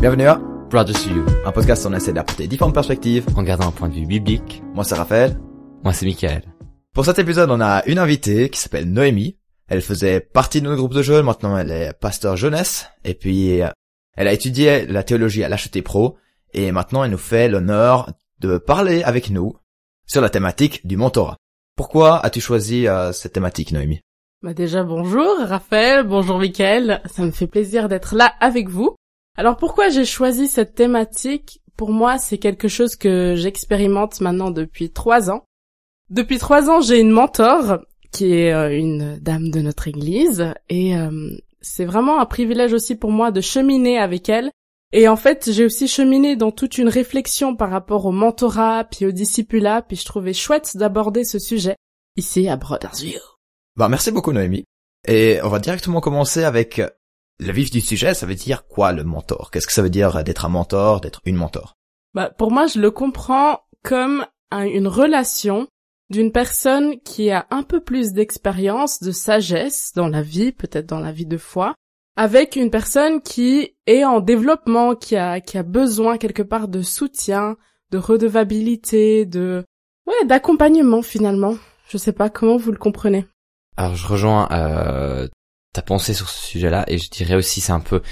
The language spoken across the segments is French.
Bienvenue à Brothers You, un podcast où on essaie d'apporter différentes perspectives. en gardant un point de vue biblique. Moi c'est Raphaël. Moi, c'est Michael. Pour cet épisode, on a une invitée qui s'appelle Noémie. Elle faisait partie de notre groupe de jeunes, maintenant elle est pasteur jeunesse. Et puis, euh, elle a étudié la théologie à l'HET Pro. Et maintenant, elle nous fait l'honneur de parler avec nous sur la thématique du mentorat. Pourquoi as-tu choisi euh, cette thématique, Noémie? Bah déjà bonjour Raphaël, bonjour Mickaël, ça me fait plaisir d'être là avec vous. Alors pourquoi j'ai choisi cette thématique? Pour moi c'est quelque chose que j'expérimente maintenant depuis trois ans. Depuis trois ans j'ai une mentor qui est euh, une dame de notre église et euh, c'est vraiment un privilège aussi pour moi de cheminer avec elle. Et en fait j'ai aussi cheminé dans toute une réflexion par rapport au mentorat puis au discipulat puis je trouvais chouette d'aborder ce sujet ici à Brothersville. Bah merci beaucoup, Noémie. Et on va directement commencer avec le vif du sujet. Ça veut dire quoi le mentor? Qu'est-ce que ça veut dire d'être un mentor, d'être une mentor? Bah, pour moi, je le comprends comme un- une relation d'une personne qui a un peu plus d'expérience, de sagesse dans la vie, peut-être dans la vie de foi, avec une personne qui est en développement, qui a, qui a besoin quelque part de soutien, de redevabilité, de, ouais, d'accompagnement finalement. Je sais pas comment vous le comprenez. Alors, je rejoins euh, ta pensée sur ce sujet-là, et je dirais aussi c'est un peu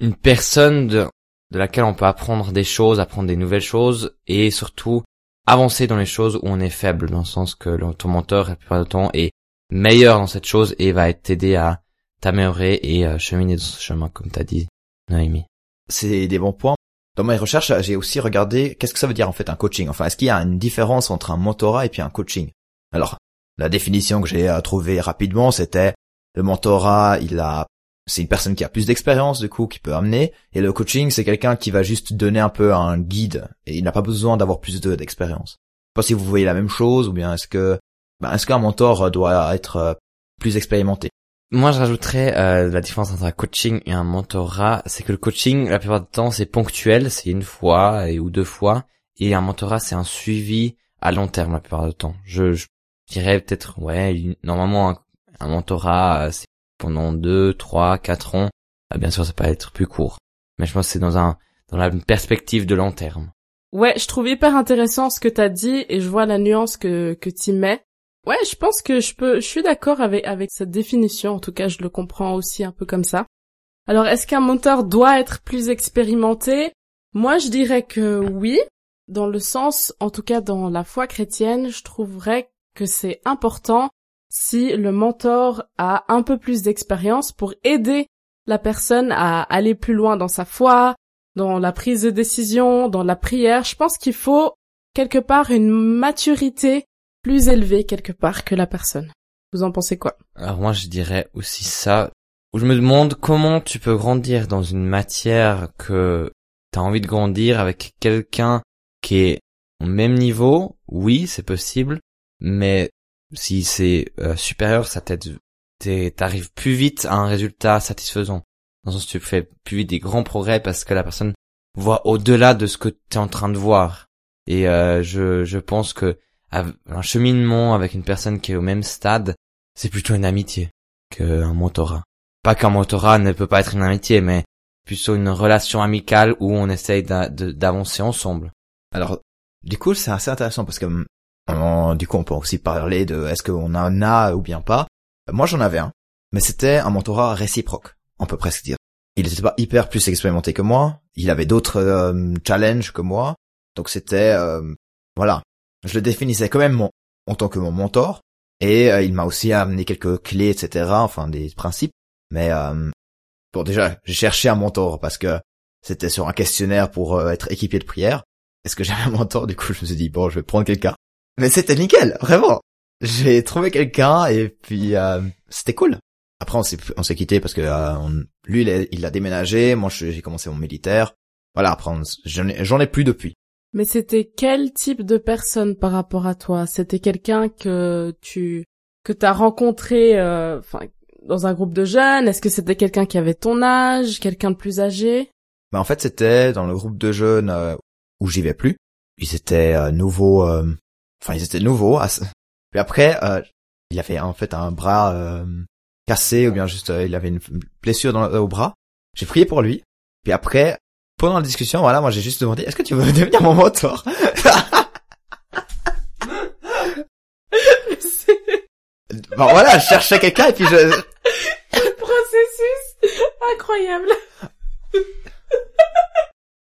une personne de, de laquelle on peut apprendre des choses, apprendre des nouvelles choses, et surtout avancer dans les choses où on est faible, dans le sens que ton mentor, la plupart du temps, est meilleur dans cette chose et va t'aider à t'améliorer et euh, cheminer dans ce chemin, comme t'as dit, Noémie. C'est des bons points. Dans mes recherches, j'ai aussi regardé qu'est-ce que ça veut dire en fait un coaching. Enfin, est-ce qu'il y a une différence entre un mentorat et puis un coaching? Alors, la définition que j'ai euh, trouvée rapidement, c'était le mentorat, il a, c'est une personne qui a plus d'expérience du coup qui peut amener, et le coaching, c'est quelqu'un qui va juste donner un peu un guide et il n'a pas besoin d'avoir plus de d'expérience. Je sais pas si vous voyez la même chose ou bien est-ce que, ben, est-ce qu'un mentor doit être euh, plus expérimenté? Moi, je rajouterais euh, la différence entre un coaching et un mentorat, c'est que le coaching, la plupart du temps, c'est ponctuel, c'est une fois et ou deux fois, et un mentorat, c'est un suivi à long terme la plupart du temps. Je, je dirais peut-être, ouais, normalement un, un mentorat, euh, c'est pendant deux, trois, quatre ans. Euh, bien sûr, ça peut être plus court, mais je pense que c'est dans un dans la perspective de long terme. Ouais, je trouve hyper intéressant ce que t'as dit et je vois la nuance que, que t'y mets. Ouais, je pense que je peux, je suis d'accord avec, avec cette définition. En tout cas, je le comprends aussi un peu comme ça. Alors, est-ce qu'un mentor doit être plus expérimenté? Moi, je dirais que oui. Dans le sens, en tout cas dans la foi chrétienne, je trouverais que c'est important si le mentor a un peu plus d'expérience pour aider la personne à aller plus loin dans sa foi, dans la prise de décision, dans la prière. Je pense qu'il faut quelque part une maturité plus élevée quelque part que la personne. Vous en pensez quoi? Alors moi, je dirais aussi ça, où je me demande comment tu peux grandir dans une matière que t'as envie de grandir avec quelqu'un qui est au même niveau. Oui, c'est possible, mais si c'est euh, supérieur, ça t'aide, t'arrives plus vite à un résultat satisfaisant. Dans le sens, tu fais plus vite des grands progrès parce que la personne voit au-delà de ce que t'es en train de voir. Et euh, je, je pense que un cheminement avec une personne qui est au même stade, c'est plutôt une amitié qu'un mentorat. Pas qu'un mentorat ne peut pas être une amitié, mais plutôt une relation amicale où on essaye d'avancer ensemble. Alors, du coup, c'est assez intéressant parce que, hum, on- du coup, on peut aussi parler de est-ce qu'on en a ou bien pas. Moi, j'en avais un, mais c'était un mentorat réciproque, on peut presque dire. Il n'était pas hyper plus expérimenté que moi, il avait d'autres euh, challenges que moi, donc c'était, euh, voilà, je le définissais quand même mon- en tant que mon mentor, et euh, il m'a aussi amené quelques clés, etc., enfin des principes, mais euh, bon, déjà, j'ai cherché un mentor parce que c'était sur un questionnaire pour euh, être équipier de prière, est-ce que j'avais un mentor? Du coup, je me suis dit, bon, je vais prendre quelqu'un. Mais c'était nickel, vraiment. J'ai trouvé quelqu'un et puis euh, c'était cool. Après, on s'est on s'est quitté parce que euh, on- lui, il a, il a déménagé. Moi, j'ai commencé mon militaire. Voilà. Après, j'en ai, j'en ai plus depuis. Mais c'était quel type de personne par rapport à toi? C'était quelqu'un que tu que t'as rencontré euh, enfin dans un groupe de jeunes? Est-ce que c'était quelqu'un qui avait ton âge, quelqu'un de plus âgé? Mais en fait, c'était dans le groupe de jeunes euh, où j'y vais plus. Ils étaient euh, nouveaux. Euh, Enfin, ils étaient nouveaux. à Puis après, euh, il avait en fait un bras euh, cassé ou bien juste euh, il avait une blessure dans, au bras. J'ai prié pour lui. Puis après, pendant la discussion, voilà, moi j'ai juste demandé, est-ce que tu veux devenir mon mentor? Bon voilà, je cherchais quelqu'un et puis je... processus incroyable.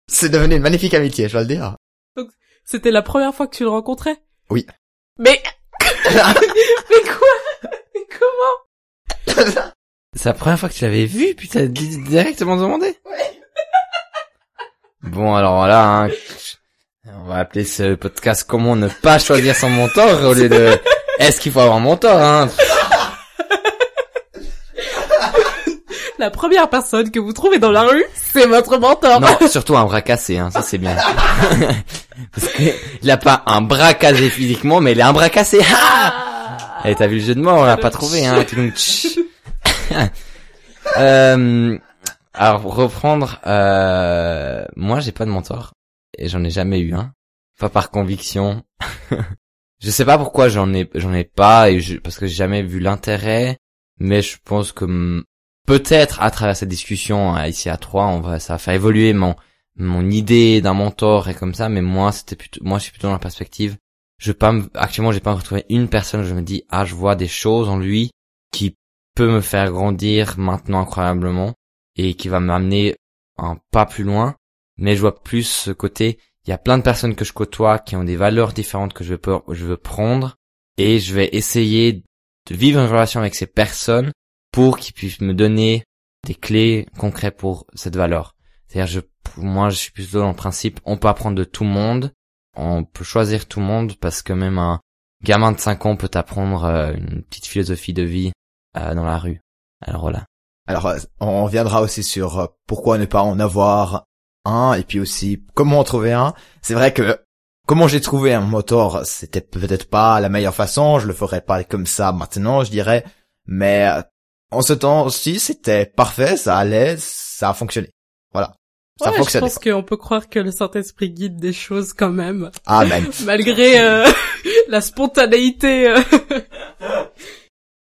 C'est devenu une magnifique amitié, je dois le dire. C'était la première fois que tu le rencontrais? Oui. Mais mais quoi? Mais comment? C'est la première fois que tu l'avais vu, puis t'as di- directement demandé Bon, alors voilà, hein, on va appeler ce podcast comment ne pas choisir son mentor au lieu de est-ce qu'il faut avoir un mentor, hein? La première personne que vous trouvez dans la rue, c'est votre mentor. Non, surtout un bras cassé, hein, ça c'est bien. Parce que il a pas un bras cassé physiquement, mais il a un bras cassé. Ah Ah. Eh, t'as vu le jeu de mots, on l'a pas trouvé, hein. euh, alors, pour reprendre, euh, moi, j'ai pas de mentor. Et j'en ai jamais eu un. Pas par conviction. je sais pas pourquoi j'en ai, j'en ai pas, et je, parce que j'ai jamais vu l'intérêt. Mais je pense que peut-être à travers cette discussion euh, ici à trois, on va, ça va faire évoluer mon, mon idée d'un mentor et comme ça. Mais moi, c'était plutôt, moi, je suis plutôt dans la perspective je pas me- actuellement j'ai pas retrouvé une personne où je me dis ah je vois des choses en lui qui peut me faire grandir maintenant incroyablement et qui va m'amener un pas plus loin mais je vois plus ce côté il y a plein de personnes que je côtoie qui ont des valeurs différentes que je veux je veux prendre et je vais essayer de vivre une relation avec ces personnes pour qu'ils puissent me donner des clés concrètes pour cette valeur c'est-à-dire je moi je suis plutôt dans le principe on peut apprendre de tout le monde on peut choisir tout le monde parce que même un gamin de 5 ans peut apprendre euh, une petite philosophie de vie euh, dans la rue. Alors voilà. Alors, euh, on reviendra aussi sur pourquoi ne pas en avoir un, et puis aussi comment en trouver un. C'est vrai que comment j'ai trouvé un motor, c'était peut-être pas la meilleure façon, je le ferais pas comme ça maintenant, je dirais, mais en ce temps aussi, c'était parfait, ça allait, ça a fonctionné. Voilà. Ça Ouais, je pense qu'on peut croire que le Saint-Esprit guide des choses quand même, Ah ben, malgré euh, la spontanéité. euh.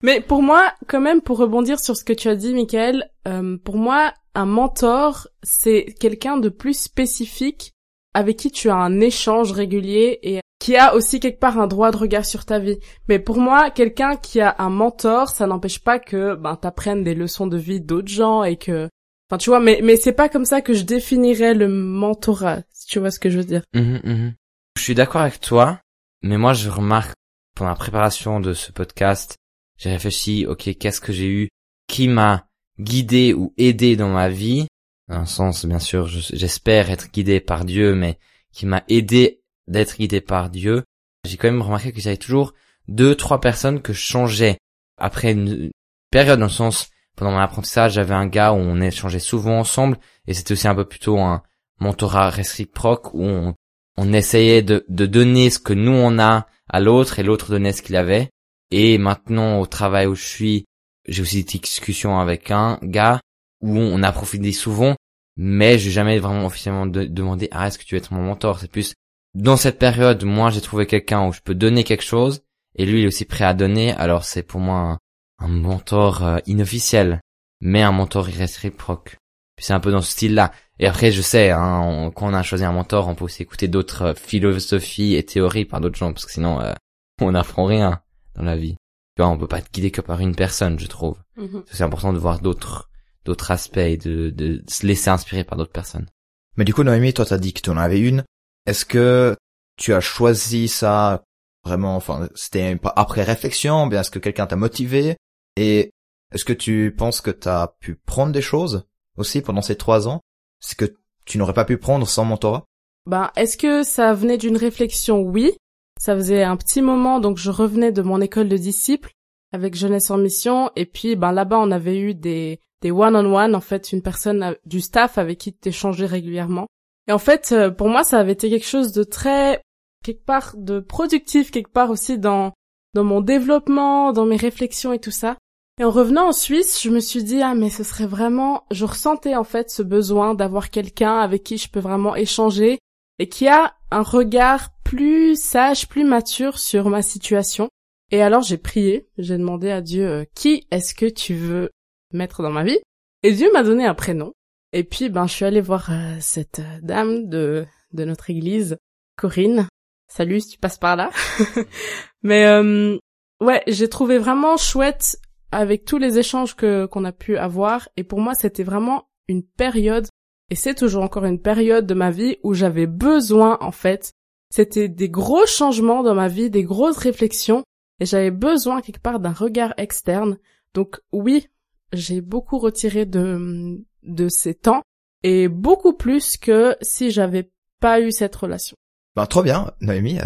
Mais pour moi, quand même, pour rebondir sur ce que tu as dit, Michael, euh, pour moi, un mentor, c'est quelqu'un de plus spécifique avec qui tu as un échange régulier et qui a aussi quelque part un droit de regard sur ta vie. Mais pour moi, quelqu'un qui a un mentor, ça n'empêche pas que ben t'apprennes des leçons de vie d'autres gens et que Enfin, tu vois, mais, mais c'est pas comme ça que je définirais le mentorat, si tu vois ce que je veux dire. Mhm, mhm. Je suis d'accord avec toi, mais moi je remarque pendant la préparation de ce podcast, j'ai réfléchi, ok, qu'est-ce que j'ai eu qui m'a guidé ou aidé dans ma vie, dans un sens bien sûr, je- j'espère être guidé par Dieu, mais qui m'a aidé d'être guidé par Dieu. J'ai quand même remarqué que j'avais toujours deux, trois personnes que je changeais après une période dans le sens pendant mon apprentissage, j'avais un gars où on échangeait souvent ensemble et c'était aussi un peu plutôt un mentorat réciproque où on, on essayait de, de donner ce que nous on a à l'autre et l'autre donnait ce qu'il avait. Et maintenant au travail où je suis, j'ai aussi des discussions avec un gars où on approfondit souvent, mais j'ai jamais vraiment officiellement de- demandé ah est-ce que tu veux être mon mentor? C'est plus dans cette période, moi j'ai trouvé quelqu'un où je peux donner quelque chose et lui il est aussi prêt à donner. Alors c'est pour moi un, mentor euh, inofficiel, mais un mentor réciproque. Puis c'est un peu dans ce style-là. Et après, je sais, hein, on- quand on a choisi un mentor, on peut aussi écouter d'autres euh, philosophies et théories par d'autres gens, parce que sinon, euh, on n'apprend rien dans la vie. Tu vois, on peut pas être guidé que par une personne, je trouve. C'est important de voir d'autres, d'autres aspects et de, de se laisser inspirer par d'autres personnes. mais du coup, Noémie, toi t'as dit que tu en avais une. Est-ce que tu as choisi ça vraiment, enfin, c'était pas après réflexion, bien est-ce que quelqu'un t'a motivé? Et est-ce que tu penses que t'as pu prendre des choses aussi pendant ces trois ans? C'est que tu n'aurais pas pu prendre sans mentorat? Ben, est-ce que ça venait d'une réflexion? Oui. Ça faisait un petit moment, donc je revenais de mon école de disciples avec Jeunesse en Mission, et puis ben là-bas on avait eu des des one-on-one, en fait, une personne du staff avec qui tu échangeais régulièrement. Et en fait, euh, pour moi, ça avait été quelque chose de très quelque part de productif, quelque part aussi dans dans mon développement, dans mes réflexions et tout ça. Et en revenant en Suisse, je me suis dit ah mais ce serait vraiment, je ressentais en fait ce besoin d'avoir quelqu'un avec qui je peux vraiment échanger et qui a un regard plus sage, plus mature sur ma situation. Et alors j'ai prié, j'ai demandé à Dieu euh, qui est-ce que tu veux mettre dans ma vie? Et Dieu m'a donné un prénom. Et puis, ben, je suis allée voir euh, cette euh, dame de, de notre église, Corinne. Salut, si tu passes par là? Mais euh, ouais, j'ai trouvé vraiment chouette avec tous les échanges que qu'on a pu avoir. Et pour moi, c'était vraiment une période, et c'est toujours encore une période de ma vie où j'avais besoin, en fait. C'était des gros changements dans ma vie, des grosses réflexions, et j'avais besoin quelque part d'un regard externe. Donc oui, j'ai beaucoup retiré de de ces temps et beaucoup plus que si j'avais pas eu cette relation. Ben, trop bien, Noémie.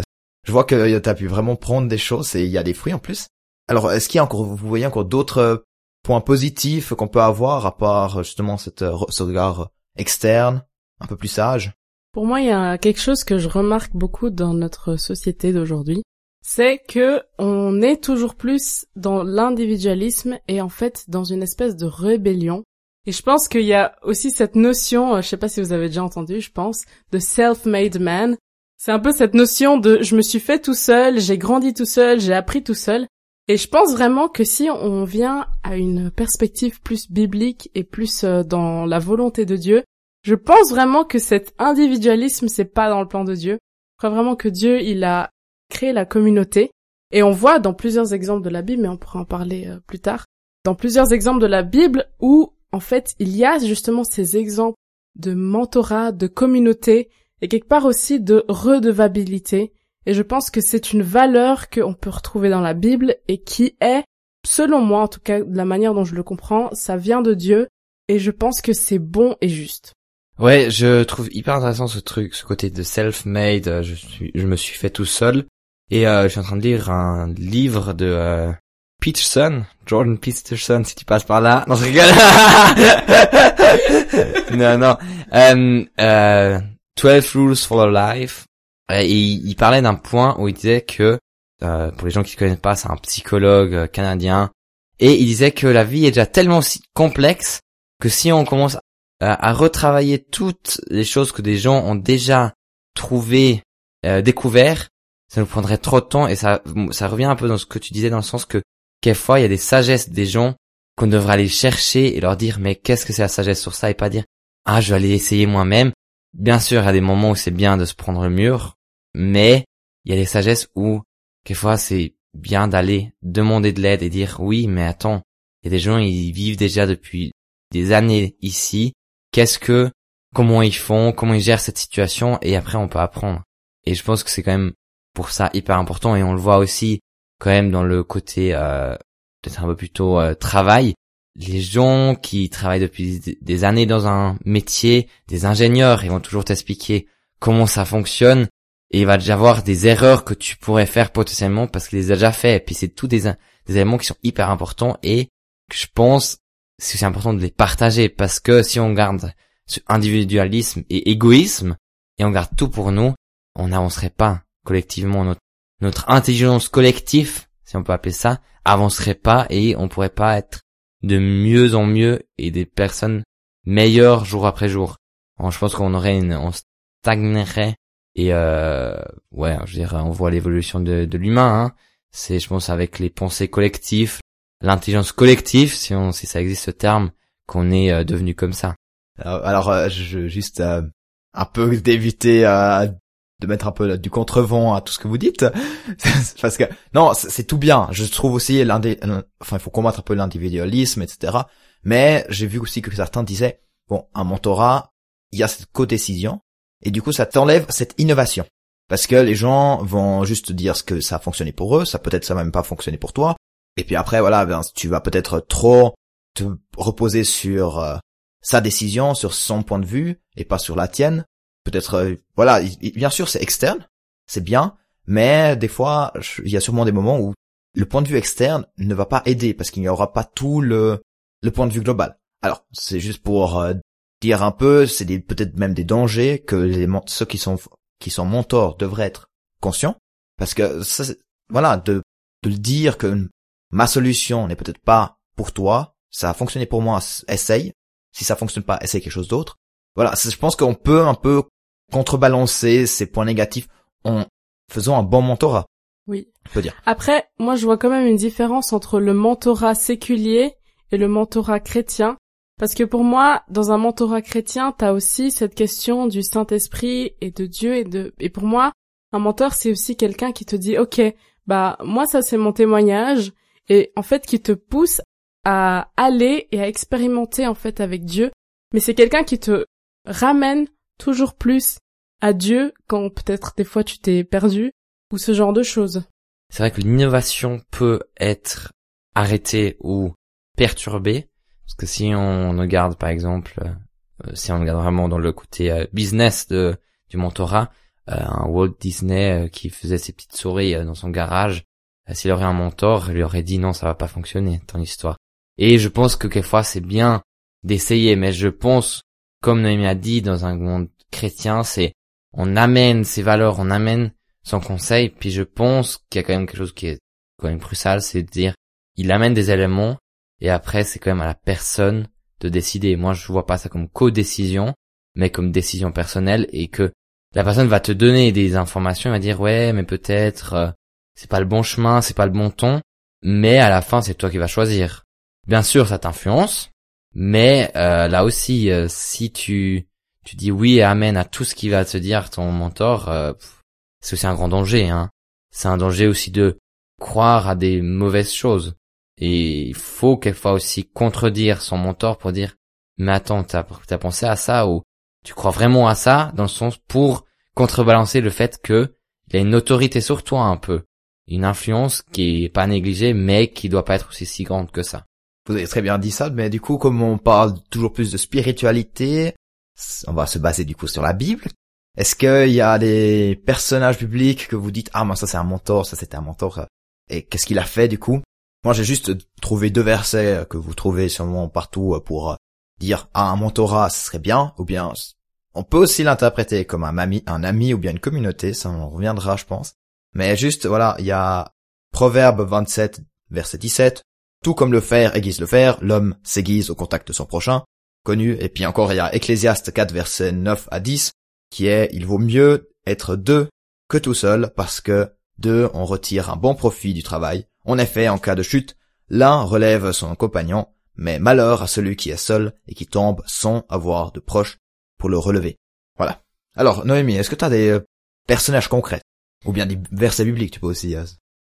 Je vois que tu as pu vraiment prendre des choses et il y a des fruits en plus. Alors, est-ce qu'il y a encore, vous voyez encore d'autres points positifs qu'on peut avoir à part justement cette, ce regard externe, un peu plus sage? Pour moi, il y a quelque chose que je remarque beaucoup dans notre société d'aujourd'hui. C'est que on est toujours plus dans l'individualisme et en fait dans une espèce de rébellion et je pense qu'il y a aussi cette notion, euh, je sais pas si vous avez déjà entendu, je pense, de self-made man. C'est un peu cette notion de je me suis fait tout seul, j'ai grandi tout seul, j'ai appris tout seul. Et je pense vraiment que si on vient à une perspective plus biblique et plus euh, dans la volonté de Dieu, je pense vraiment que cet individualisme c'est pas dans le plan de Dieu. Je crois vraiment que Dieu il a créé la communauté et on voit dans plusieurs exemples de la Bible, mais on pourra en parler euh, plus tard, dans plusieurs exemples de la Bible où en fait, il y a justement ces exemples de mentorat, de communauté et quelque part aussi de redevabilité. Et je pense que c'est une valeur qu'on peut retrouver dans la Bible et qui est, selon moi en tout cas, de la manière dont je le comprends, ça vient de Dieu et je pense que c'est bon et juste. Ouais, je trouve hyper intéressant ce truc, ce côté de self-made. Euh, je je me suis fait tout seul et euh, je suis en train de lire un livre de euh, Peterson, Jordan Peterson, si tu passes par là. Non, je rigole. non, non. Um, uh, 12 Rules for Life. Et il, parlait d'un point où il disait que, euh, pour les gens qui ne connaissent pas, c'est un psychologue euh, canadien. Et il disait que la vie est déjà tellement complexe que si on commence à, retravailler toutes les choses que des gens ont déjà trouvées, euh, découvert, ça nous prendrait trop de temps et ça, ça revient un peu dans ce que tu disais dans le sens que quelquefois il y a des sagesses des gens qu'on devrait aller chercher et leur dire mais qu'est-ce que c'est la sagesse sur ça? Et pas dire ah je vais aller essayer moi-même. Bien sûr, il y a des moments où c'est bien de se prendre le mur, mais il y a des sagesses où quelquefois c'est bien d'aller demander de l'aide et dire oui mais attends, il y a des gens ils vivent déjà depuis des années ici, qu'est-ce que comment ils font, comment ils gèrent cette situation et après on peut apprendre. Et je pense que c'est quand même pour ça hyper important et on le voit aussi quand même dans le côté euh, peut-être un peu plutôt euh, travail. Les gens qui travaillent depuis des années dans un métier, des ingénieurs, ils vont toujours t'expliquer comment ça fonctionne et il va déjà avoir des erreurs que tu pourrais faire potentiellement parce qu'il les a déjà fait. Et puis c'est tous des, des éléments qui sont hyper importants et que je pense c'est important de les partager parce que si on garde ce individualisme et égoïsme et on garde tout pour nous, on n'avancerait pas collectivement notre notre intelligence collective, si on peut appeler ça, avancerait pas et on pourrait pas être de mieux en mieux et des personnes meilleures jour après jour. je pense qu'on aurait une, on stagnerait et euh, ouais, je dirais, on voit l'évolution de, de l'humain. Hein. C'est, je pense, avec les pensées collectives, l'intelligence collective, si on, si ça existe ce terme, qu'on est euh, devenu comme ça. Alors, euh, je juste euh, un peu d'éviter de mettre un peu du contrevent à tout ce que vous dites parce que non c'est tout bien je trouve aussi l'indé enfin il faut combattre un peu l'individualisme etc mais j'ai vu aussi que certains disaient bon un mentorat il y a cette co-décision et du coup ça t'enlève cette innovation. Parce que les gens vont juste dire ce que ça a fonctionné pour eux ça peut-être ça va même pas fonctionner pour toi. Et puis après voilà ben, tu vas peut-être trop te reposer sur euh, sa décision sur son point de vue et pas sur la tienne. Peut-être euh, voilà bien sûr c'est externe c'est bien mais des fois il y a sûrement des moments où le point de vue externe ne va pas aider parce qu'il n'y aura pas tout le le point de vue global. Alors c'est juste pour euh, dire un peu c'est peut-être même des dangers que les ceux qui sont qui sont mentors devraient être conscients parce que ça, voilà de de le dire que ma solution n'est peut-être pas pour toi ça a fonctionné pour moi essaye si ça fonctionne pas essaye quelque chose d'autre voilà, je pense qu'on peut un peu contrebalancer ces points négatifs en faisant un bon mentorat. Oui. On peut dire. Après, moi je vois quand même une différence entre le mentorat séculier et le mentorat chrétien. Parce que pour moi, dans un mentorat chrétien, t'as aussi cette question du Saint-Esprit et de Dieu et de, et pour moi, un mentor, c'est aussi quelqu'un qui te dit, OK, bah, moi, ça, c'est mon témoignage, et en fait, qui te pousse à aller et à expérimenter, en fait, avec Dieu. Mais c'est quelqu'un qui te ramène toujours plus à Dieu quand peut-être des fois tu t'es perdu, ou ce genre de choses. C'est vrai que l'innovation peut être arrêtée ou perturbée, parce que si on regarde par exemple, euh, si on regarde vraiment dans le côté euh, business de, du mentorat, euh, un Walt Disney qui faisait ses petites souris dans son garage, s'il aurait un mentor, il lui aurait dit non, ça va pas fonctionner, ton histoire. Et je pense que quelquefois c'est bien d'essayer, mais je pense, comme Noémie a dit, dans un monde chrétien, c'est on amène ses valeurs, on amène son conseil, puis je pense qu'il y a quand même quelque chose qui est quand même crucial, c'est de dire, il amène des éléments, et après c'est quand même à la personne de décider. Moi je vois pas ça comme co-décision, mais comme décision personnelle, et que la personne va te donner des informations, et va dire ouais, mais peut-être euh, c'est pas le bon chemin, c'est pas le bon ton, mais à la fin c'est toi qui vas choisir. Bien sûr ça t'influence, mais euh, là aussi euh, si tu tu dis oui et amen à tout ce qui va te dire ton mentor, euh, c'est aussi un grand danger. Hein. C'est un danger aussi de croire à des mauvaises choses. Et il faut quelquefois aussi contredire son mentor pour dire mais attends, t'as as pensé à ça ou tu crois vraiment à ça dans le sens pour contrebalancer le fait que il a une autorité sur toi un peu, une influence qui est pas négligée mais qui doit pas être aussi si grande que ça. Vous avez très bien dit ça, mais du coup, comme on parle toujours plus de spiritualité, on va se baser du coup sur la Bible. Est-ce qu'il y a des personnages bibliques que vous dites ah moi ça c'est un mentor, ça c'était un mentor et qu'est-ce qu'il a fait du coup? Moi j'ai juste trouvé deux versets que vous trouvez sûrement partout pour dire ah un mentorat ce serait bien ou bien on peut aussi l'interpréter comme un ami, un ami ou bien une communauté, ça on reviendra je pense. Mais juste voilà, il y a Proverbe 27 verset 17, tout comme le fer aiguise le fer, l'homme s'aiguise au contact de son prochain connu. Et puis encore, il y a Ecclésiaste 4 versets 9 à 10 qui est il vaut mieux être deux que tout seul parce que deux on retire un bon profit du travail. En effet, en cas de chute, l'un relève son compagnon, mais malheur à celui qui est seul et qui tombe sans avoir de proches pour le relever. Voilà. Alors, Noémie, est-ce que tu as des euh, personnages concrets? Ou bien des versets bibliques, tu peux aussi. Euh,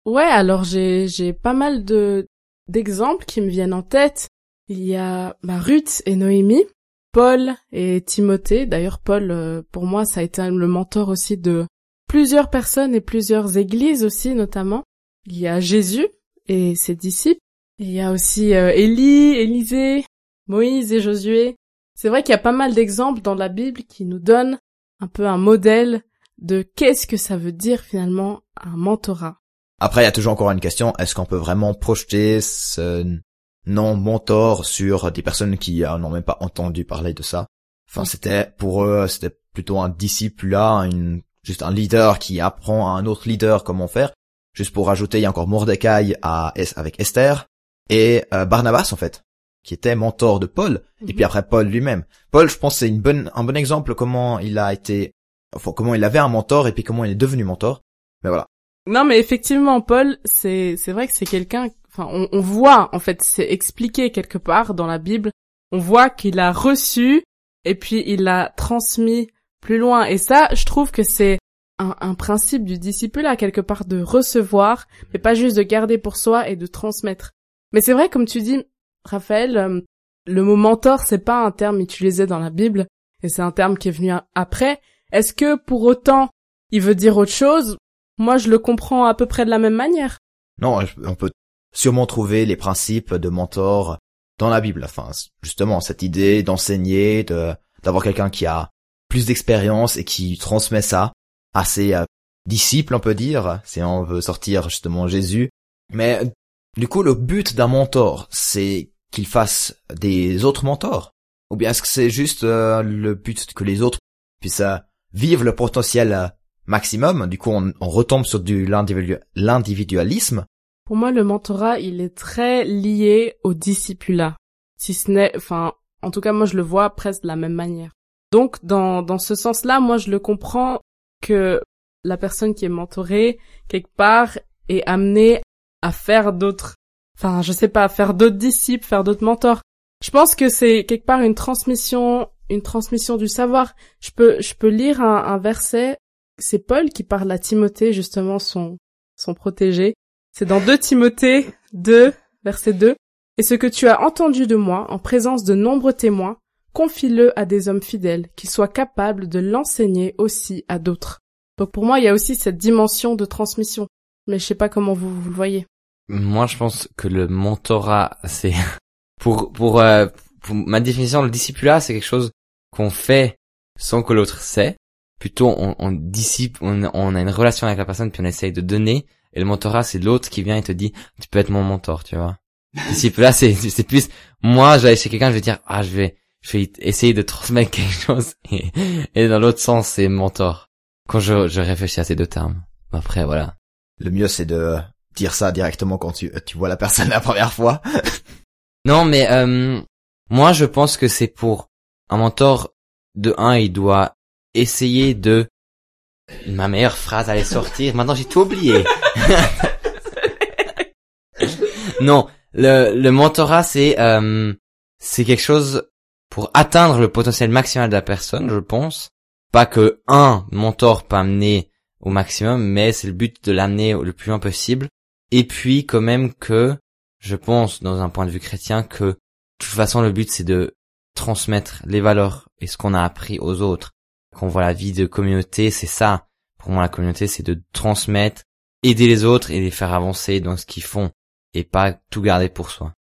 ouais, alors j'ai j'ai pas mal de d'exemples qui me viennent en tête. Il y a bah, et Noémie, Paul et Timothée. D'ailleurs, Paul, euh, pour moi, ça a été le mentor aussi de plusieurs personnes et plusieurs églises aussi, notamment. Il y a Jésus et ses disciples. Il y a aussi euh, Élie, Élisée, Moïse et Josué. C'est vrai qu'il y a pas mal d'exemples dans la Bible qui nous donnent un peu un modèle de qu'est-ce que ça veut dire finalement un mentorat. Après, il y a toujours encore une question, est-ce qu'on peut vraiment projeter ce non mentor sur des personnes qui euh, n'ont même pas entendu parler de ça? Enfin, c'était pour eux, c'était plutôt un disciple là, une, juste un leader qui apprend à un autre leader comment faire. Juste pour rajouter, il y a encore Mordecai à, avec Esther et euh, Barnabas en fait, qui était mentor de Paul. Et puis mhm. après Paul lui-même. Paul, je pense, c'est une bonne, un bon exemple comment il a été, enfin comment il avait un mentor et puis comment il est devenu mentor. Mais voilà. Non, mais effectivement, Paul, c'est c'est vrai que c'est quelqu'un enfin, on, on voit, en fait, c'est expliqué quelque part dans la Bible, on voit qu'il a reçu et puis il l'a transmis plus loin. Et ça, je trouve que c'est un, un, principe du disciple à quelque part de recevoir, mais pas juste de garder pour soi et de transmettre. Mais c'est vrai, comme tu dis, Raphaël, euh, le mot mentor, c'est pas un terme utilisé dans la Bible, et c'est un terme qui est venu après. Est-ce que pour autant, il veut dire autre chose? Moi, je le comprends à peu près de la même manière. Non, on peut sûrement trouver les principes de mentor dans la Bible. Enfin, justement, cette idée d'enseigner, de d'avoir quelqu'un qui a plus d'expérience et qui transmet ça à ses euh, disciples, on peut dire, si on veut sortir justement Jésus. Mais du coup, le but d'un mentor, c'est qu'il fasse des autres mentors? Ou bien est-ce que c'est juste euh, le but que les autres puissent euh, vivre le potentiel maximum? Du coup, on, on retombe sur du l'individualisme pour moi, le mentorat, il est très lié au discipulat. Si ce n'est, enfin, en tout cas, moi, je le vois presque de la même manière. Donc, dans, dans ce sens-là, moi, je le comprends que la personne qui est mentorée, quelque part, est amenée à faire d'autres, enfin, je sais pas, faire d'autres disciples, faire d'autres mentors. Je pense que c'est quelque part une transmission, une transmission du savoir. Je peux, je peux lire un, un verset. C'est Paul qui parle à Timothée, justement, son, son protégé. C'est dans 2 Timothée 2, verset 2. Et ce que tu as entendu de moi, en présence de nombreux témoins, confie-le à des hommes fidèles, qui soient capables de l'enseigner aussi à d'autres. Donc pour moi, il y a aussi cette dimension de transmission. Mais je sais pas comment vous, vous le voyez. Moi, je pense que le mentorat, c'est pour pour, euh, pour ma définition, le discipulat, c'est quelque chose qu'on fait sans que l'autre sait. Plutôt, on, on dissipe, on, on a une relation avec la personne, puis on essaye de donner. Et le mentorat, c'est l'autre qui vient et te dit, tu peux être mon mentor, tu vois. Discipulat, c'est c'est plus moi, je vais aller chez quelqu'un, je vais dire, ah, je vais je vais essayer de transmettre quelque chose. Et, et dans l'autre sens, c'est mentor. Quand je, je réfléchis à ces deux termes. Après, voilà. Le mieux, c'est de dire ça directement quand tu, tu vois la personne la première fois. Non, mais euh, moi, je pense que c'est pour un mentor de un, il doit essayer de. Ma meilleure phrase allait sortir. Maintenant, j'ai tout oublié. non, le, le mentorat, c'est euh, c'est quelque chose pour atteindre le potentiel maximal de la personne, je pense. Pas que un mentor peut amener au maximum, mais c'est le but de l'amener le plus loin possible. Et puis, quand même que je pense, dans un point de vue chrétien, que de toute façon, le but, c'est de transmettre les valeurs et ce qu'on a appris aux autres. Quand on voit la vie de communauté, c'est ça. Pour moi, la communauté, c'est de transmettre, aider les autres et les faire avancer dans ce qu'ils font et pas tout garder pour soi.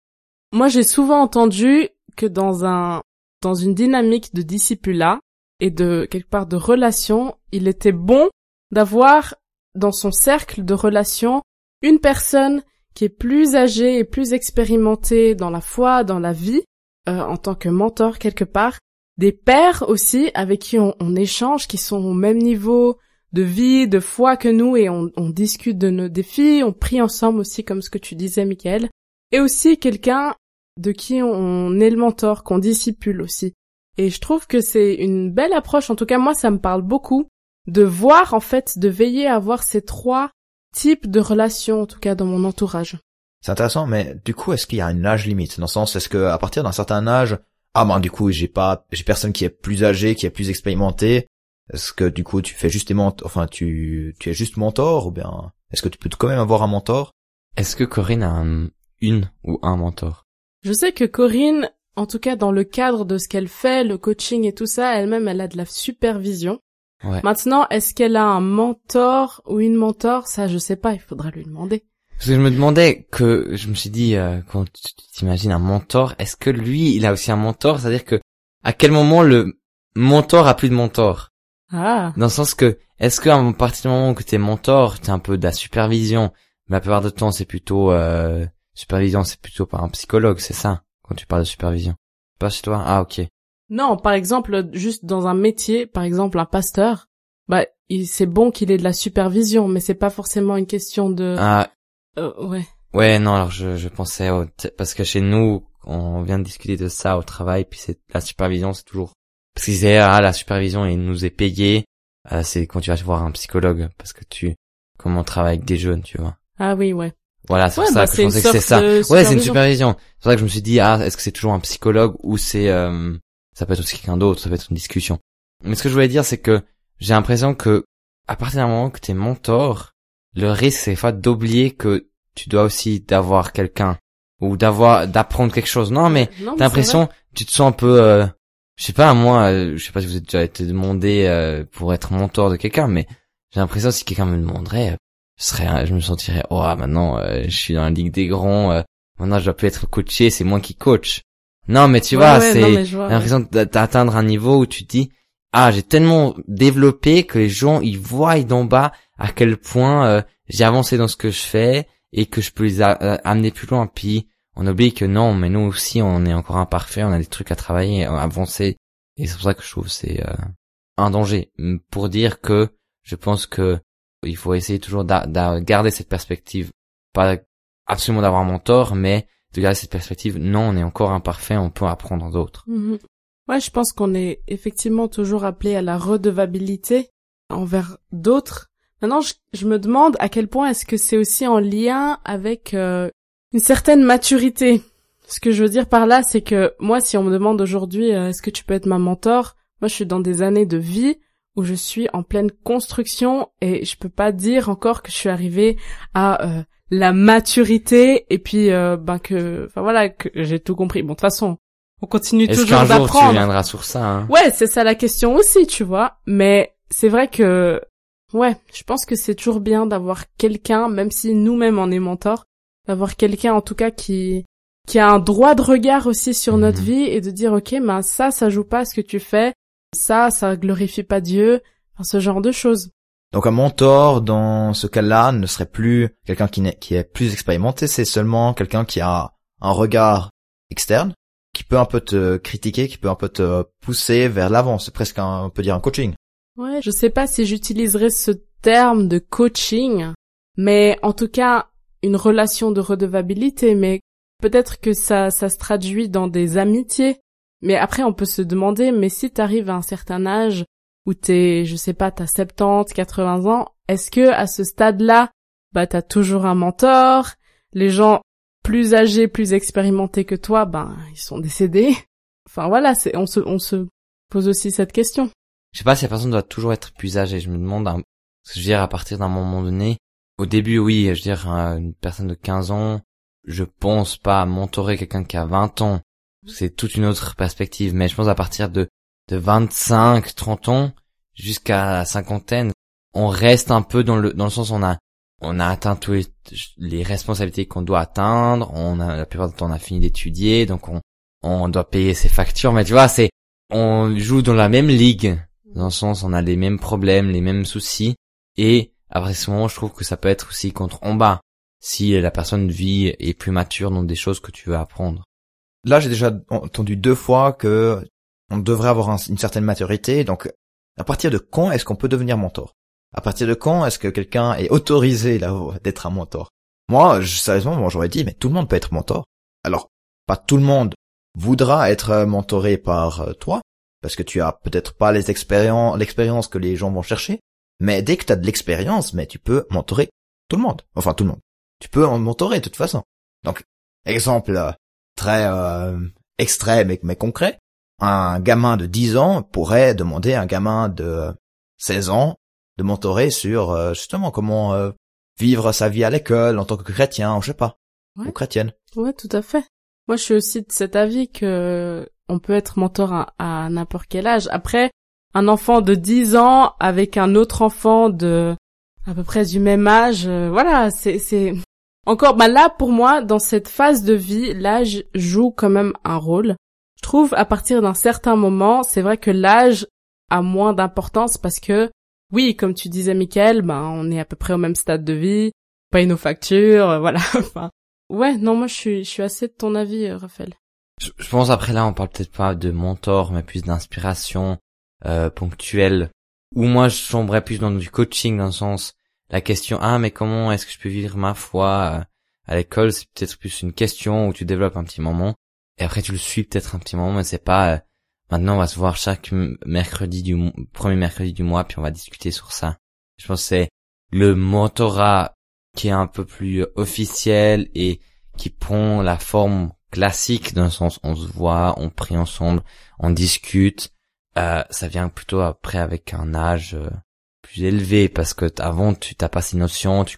Moi, j'ai souvent entendu que dans un, dans une dynamique de discipulat et de quelque part de relation, il était bon d'avoir dans son cercle de relations une personne qui est plus âgé et plus expérimenté dans la foi, dans la vie, euh, en tant que mentor quelque part, des pères aussi avec qui on, on, échange, qui sont au même niveau de vie, de foi que nous et on, on discute de nos défis, on prie ensemble aussi comme ce que tu disais Michael, et aussi quelqu'un de qui on est le mentor, qu'on discipule aussi. Et je trouve que c'est une belle approche, en tout cas moi ça me parle beaucoup, de voir en fait, de veiller à avoir ces trois type de relation, en tout cas dans mon entourage. C'est intéressant, mais du coup, est-ce qu'il y a une âge limite? Dans le sens, est-ce que à partir d'un certain âge, ah ben du coup, j'ai pas, j'ai personne qui est plus âgé, qui est plus expérimenté. Est-ce que du coup, tu fais justement, enfin, tu, tu es juste mentor ou bien est-ce que tu peux quand même avoir un mentor? Est-ce que Corinne a une ou un mentor? Je sais que Corinne, en tout cas dans le cadre de ce qu'elle fait, le coaching et tout ça, elle-même, elle a de la supervision. Maintenant, est-ce qu'elle a un mentor ou une mentor? Ça, je sais pas. Il faudra lui demander. Parce que je me demandais que je me suis dit euh, quand tu t'imagines un mentor, est-ce que lui, il a aussi un mentor? C'est-à-dire que à quel moment le mentor a plus de mentor? Ah. Dans le sens que est-ce qu'à partir du moment que t'es mentor, t'es un peu de la supervision, mais la plupart du temps c'est plutôt euh, supervision, c'est plutôt par un psychologue, c'est ça quand tu parles de supervision. Pas chez toi? Ah ok. Non, par exemple, juste dans un métier, par exemple un pasteur, bah c'est bon qu'il ait de la supervision, mais c'est pas forcément une question de. Ah. Euh, ouais. Ouais, non, alors je, je pensais au parce que chez nous, on vient de discuter de ça au travail, puis c'est la supervision, c'est toujours parce qu'ils disaient ah la supervision il nous est payé, euh, c'est quand tu vas voir un psychologue parce que tu comment on travaille avec des jeunes, tu vois. Ah oui, ouais. Voilà, c'est pour ça bah, que je pensais que c'est ça. Ouais, c'est une supervision. C'est pour ça que je me suis dit ah est-ce que c'est toujours un psychologue ou c'est euh, ça peut être aussi quelqu'un d'autre, ça peut être une discussion. Mais ce que je voulais dire, c'est que j'ai l'impression que à partir d'un moment que t'es mentor, le risque c'est fois d'oublier que tu dois aussi d'avoir quelqu'un ou d'avoir d'apprendre quelque chose. Non, mais t'as l'impression, tu te sens un peu, euh, je sais pas moi, euh, je sais pas si vous êtes déjà été demandé euh, pour être mentor de quelqu'un, mais j'ai l'impression si quelqu'un me demanderait, je serais, je me sentirais, oh maintenant je suis dans la ligue des grands, maintenant je dois plus être coaché, c'est moi qui coach. Non, mais tu vois, c'est l'impression d'atteindre un niveau où tu te dis, ah, j'ai tellement développé que les gens, ils voient d'en bas à quel point euh, j'ai avancé dans ce que je fais et que je peux les euh, amener plus loin. Puis, on oublie que non, mais nous aussi, on est encore imparfait, on a des trucs à travailler, à avancer. Et c'est pour ça que je trouve c'est euh, un danger. Pour dire que je pense que il faut essayer toujours de garder cette perspective. Pas absolument d'avoir un mentor, mais de garder cette perspective, non, on est encore imparfait, on peut apprendre d'autres. Mhm. Ouais, je pense qu'on est effectivement toujours appelé à la redevabilité envers d'autres. Maintenant, je, me demande à quel point est-ce que c'est aussi en lien avec euh, une certaine maturité. ce que je veux dire par là, c'est que moi, si on me demande aujourd'hui, euh, est-ce que tu peux être ma mentor, moi, je suis dans des années de vie où je suis en pleine construction et je peux pas dire encore que je suis arrivée à euh, la maturité et puis euh, ben que, enfin voilà, que j'ai tout compris. Bon, de toute façon, on continue toujours qu'un jour tu d'apprendre. viendras sur ça hein? Ouais, c'est ça la question aussi, tu vois. Mais c'est vrai que, ouais, je pense que c'est toujours bien d'avoir quelqu'un, même si nous-mêmes on est mentors, d'avoir quelqu'un en tout cas qui qui a un droit de regard aussi sur notre Mhm. vie et de dire ok, ben ça, ça joue pas à ce que tu fais, ça, ça glorifie pas Dieu, enfin, ce genre de choses. Donc un mentor dans ce cas-là ne serait plus quelqu'un qui, qui est plus expérimenté, c'est seulement quelqu'un qui a un regard externe, qui peut un peu te critiquer, qui peut un peu te pousser vers l'avant. C'est presque un, on peut dire un coaching. Ouais, je sais pas si j'utiliserais ce terme de coaching, mais en tout cas, une relation de redevabilité, mais peut-être que ça, ça se traduit dans des amitiés. Mais après, on peut se demander, mais si t'arrives à un certain âge où t'es, je sais pas, t'as 70, 80 ans, est-ce que à ce stade-là, bah t'as toujours un mentor? Les gens plus âgés, plus expérimentés que toi, ben ils sont décédés. Enfin voilà, c'est on se on se pose aussi cette question. Je sais pas si la personne doit toujours être plus âgée. Je me demande, je veux dire, à partir d'un moment donné, au début, oui, je veux dire, une personne de 15 ans, je pense pas mentorer quelqu'un qui a 20 ans. C'est toute une autre perspective. Mais je pense à partir de, de 25, 30 ans, jusqu'à la cinquantaine, on reste un peu dans le, dans le sens où on a, on a atteint tous les, les responsabilités qu'on doit atteindre. On a, la plupart du temps, on a fini d'étudier, donc on, on doit payer ses factures. Mais tu vois, c'est, on joue dans la même ligue dans le sens on a les mêmes problèmes, les mêmes soucis, et après ce moment, je trouve que ça peut être aussi contre en bas, si la personne vit et est plus mature dans des choses que tu veux apprendre. Là, j'ai déjà entendu deux fois que on devrait avoir un- une certaine maturité. Donc, à partir de quand est-ce qu'on peut devenir mentor? À partir de quand est-ce que quelqu'un est autorisé là d'être un mentor? Moi, je, sérieusement, moi j'aurais dit, mais tout le monde peut être mentor. Alors, pas tout le monde voudra être mentoré par euh, toi, parce que tu as peut-être pas les expériences, l'expérience que les gens vont chercher. Mais dès que tu as de l'expérience, mais tu peux mentorer tout le monde. Enfin, tout le monde. Tu peux en mentorer de toute façon. Donc, exemple euh, très euh, extrême mais concret. Un gamin de 10 ans pourrait demander à un gamin de 16 ans de mentorer sur euh, justement comment euh, vivre sa vie à l'école en tant que chrétien, je sais pas, Ouais. ou chrétienne. Ouais, tout à fait. Moi, je suis aussi de cet avis que on peut être mentor à, à n'importe quel âge. Après, un enfant de 10 ans avec un autre enfant de à peu près du même âge, euh, voilà, c'est c'est encore bah là pour moi dans cette phase de vie, l'âge joue quand même un rôle. Je trouve à partir d'un certain moment, c'est vrai que l'âge a moins d'importance parce que oui, comme tu disais Michael, ben on est à peu près au même stade de vie, paye nos factures, euh, voilà. Enfin, Ouais, non, moi je suis, je suis assez de ton avis, euh, Raphaël. Je, pense après là, on parle peut-être pas de mentor, mais plus d'inspiration euh, ponctuelle. Ou moi, je sombrerais plus dans du coaching dans le sens la question ah mais comment est-ce que je peux vivre ma foi euh, à l'école? C'est peut-être plus une question où tu développes un petit moment. Et après tu le suis peut-être un petit moment mais c'est pas euh, maintenant on va se voir chaque mercredi du premier mercredi du mois puis on va discuter sur ça. Je pense que c'est le mentorat qui est un peu plus euh, officiel et qui prend la forme classique le sens. On se voit on prie ensemble on discute. Euh, ça vient plutôt après avec un âge euh, plus élevé parce que avant tu t'as pas ces notions, tu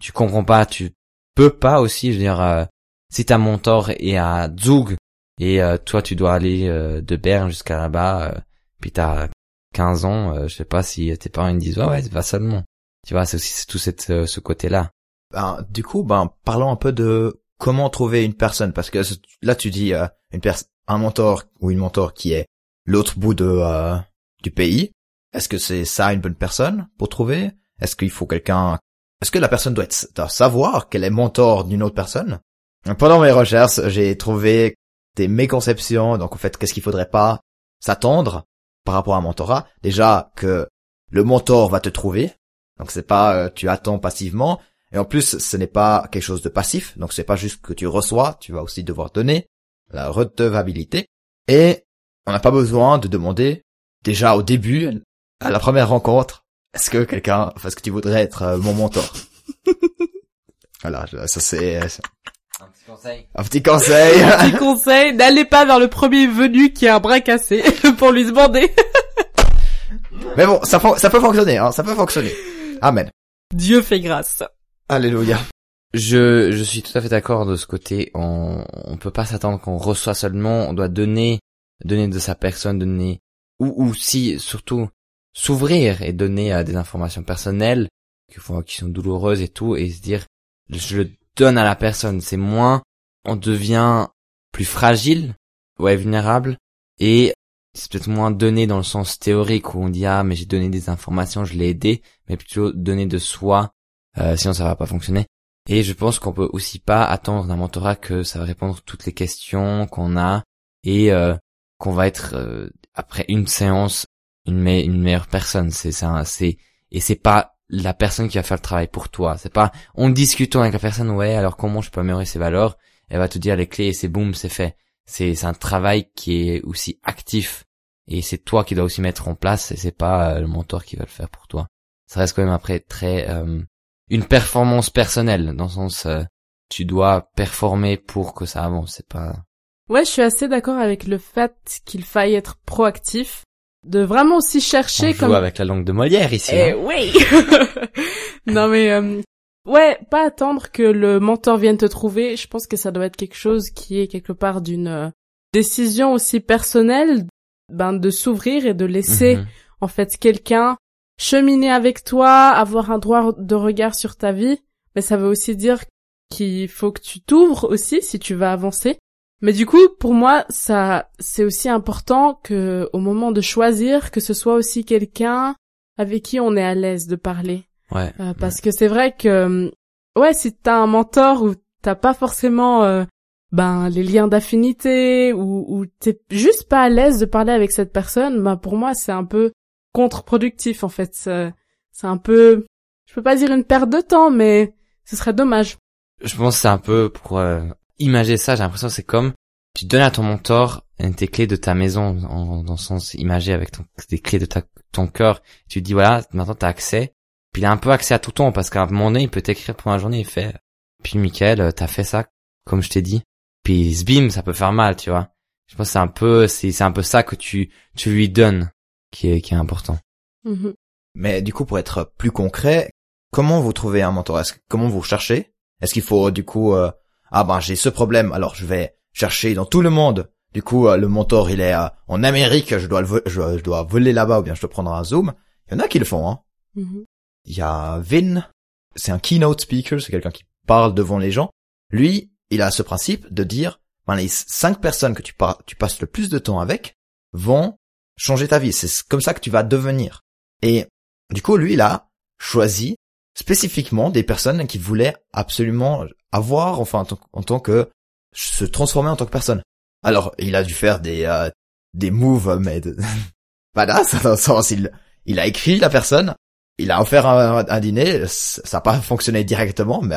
tu comprends pas, tu peux pas aussi, je veux dire, euh, si ta mentor est à Zug et euh, toi tu dois aller euh, de Berne jusqu'à là-bas, euh, puis t'as 15 ans, euh, je sais pas si tes parents ils disent ouais ouais va seulement, tu vois, c'est aussi tout cette, euh, ce côté-là. Ben, du coup, ben, parlons un peu de comment trouver une personne, parce que là, tu dis une personne, un mentor ou une mentor qui est l'autre bout de du pays. Est-ce que c'est ça une bonne personne pour trouver? Est-ce qu'il faut quelqu'un? Est-ce que la personne doit, être, doit savoir qu'elle est mentor d'une autre personne? Pendant mes recherches, j'ai trouvé des méconceptions. Donc, en fait, qu'est-ce qu'il faudrait pas s'attendre par rapport à un mentorat? Déjà que le mentor va te trouver. Donc, c'est pas euh, tu attends passivement. Et en plus, ce n'est pas quelque chose de passif, donc c'est pas juste que tu reçois, tu vas aussi devoir donner la redevabilité. Et on n'a pas besoin de demander déjà au début, à la première rencontre, est-ce que quelqu'un, enfin, est-ce que tu voudrais être euh, mon mentor? Voilà, je- ça c'est, Un petit conseil. Un petit conseil. Petit conseil, n'allez pas vers le premier venu qui a un bras cassé pour lui demander. Mais bon, ça, ça peut fonctionner, hein, ça peut fonctionner. Amen. Dieu fait grâce. Alléluia. Je, je suis tout à fait d'accord de ce côté. On, on peut pas s'attendre qu'on reçoit seulement. On doit donner, donner de sa personne, donner, ou, ou si, surtout, s'ouvrir et donner euh, des informations personnelles qui, sont douloureuses et tout, et se dire, je le donne à la personne. C'est moins, on devient plus fragile, ouais, vulnérable, et c'est peut-être moins donné dans le sens théorique où on dit, ah, mais j'ai donné des informations, je l'ai aidé, mais plutôt donner de soi, euh, sinon ça va pas fonctionner. Et je pense qu'on peut aussi pas attendre d'un mentorat que ça va répondre à toutes les questions qu'on a et euh, qu'on va être euh, après une séance une, une meilleure personne. C'est ça, c'est et c'est pas la personne qui va faire le travail pour toi. C'est pas en discutant avec la personne ouais alors comment je peux améliorer ses valeurs. Elle va te dire les clés et c'est boum c'est fait. C'est c'est un travail qui est aussi actif et c'est toi qui dois aussi mettre en place et c'est pas euh, le mentor qui va le faire pour toi. Ça reste quand même après très euh, une performance personnelle dans le sens euh, tu dois performer pour que ça avance c'est pas Ouais, je suis assez d'accord avec le fait qu'il faille être proactif, de vraiment aussi on chercher joue comme avec la langue de Molière ici Eh hein. oui. non mais euh, ouais, pas attendre que le mentor vienne te trouver. Je pense que ça doit être quelque chose qui est quelque part d'une euh, décision aussi personnelle, ben de s'ouvrir et de laisser Mhm. en fait quelqu'un cheminer avec toi, avoir un droit de regard sur ta vie. Mais ça veut aussi dire qu'il faut que tu t'ouvres aussi si tu vas avancer. Mais du coup, pour moi, ça, c'est aussi important que, au moment de choisir, que ce soit aussi quelqu'un avec qui on est à l'aise de parler. ouais Euh, parce que c'est vrai que, euh, ouais, si t'as un mentor où t'as pas forcément, euh, ben, les liens d'affinité, ou, ou t'es juste pas à l'aise de parler avec cette personne, ben, pour moi, c'est un peu contre-productif, en fait. C'est un peu, je peux pas dire une perte de temps, mais ce serait dommage. je pense que c'est un peu pour euh, imager ça j'ai l'impression que c'est comme tu donnes à ton mentor tes clés de ta maison en, dans le sens imagé avec ton, des clés de ta, ton cœur. Tu te dis voilà maintenant t'as accès. Puis il a un peu accès à tout ton parce qu'à un moment donné il peut t'écrire pour la journée il fait puis Michael euh, t'as fait ça comme je t'ai dit. Puis bim ça peut faire mal tu vois. Je pense que c'est un peu c'est c'est un peu ça que tu tu lui donnes qui est qui est important. Mhm. Mais du coup, pour être plus concret, comment vous trouvez un mentor? Est-ce que- Comment vous cherchez Est-ce qu'il faut du coup euh, ah ben j'ai ce problème, alors je vais chercher dans tout le monde. Du coup, euh, le mentor il est euh, en Amérique, je dois le je, je dois voler là-bas ou bien je dois prendre un zoom. Il y en a qui le font. Hein. Mhm. Il y a Vin, c'est un keynote speaker, c'est quelqu'un qui parle devant les gens. Lui, il a ce principe de dire, ben, les cinq personnes que tu, par- tu passes le plus de temps avec vont changer ta vie. C'est comme ça que tu vas devenir. Et du coup, lui, il a choisi spécifiquement des personnes qui voulaient absolument avoir, enfin, en tant, que se transformer en tant que personne. Alors, il a dû faire des euh, des moves, mais de... badass dans le sens, il il a écrit la personne, il a offert un, un dîner, ça n'a pas fonctionné directement, mais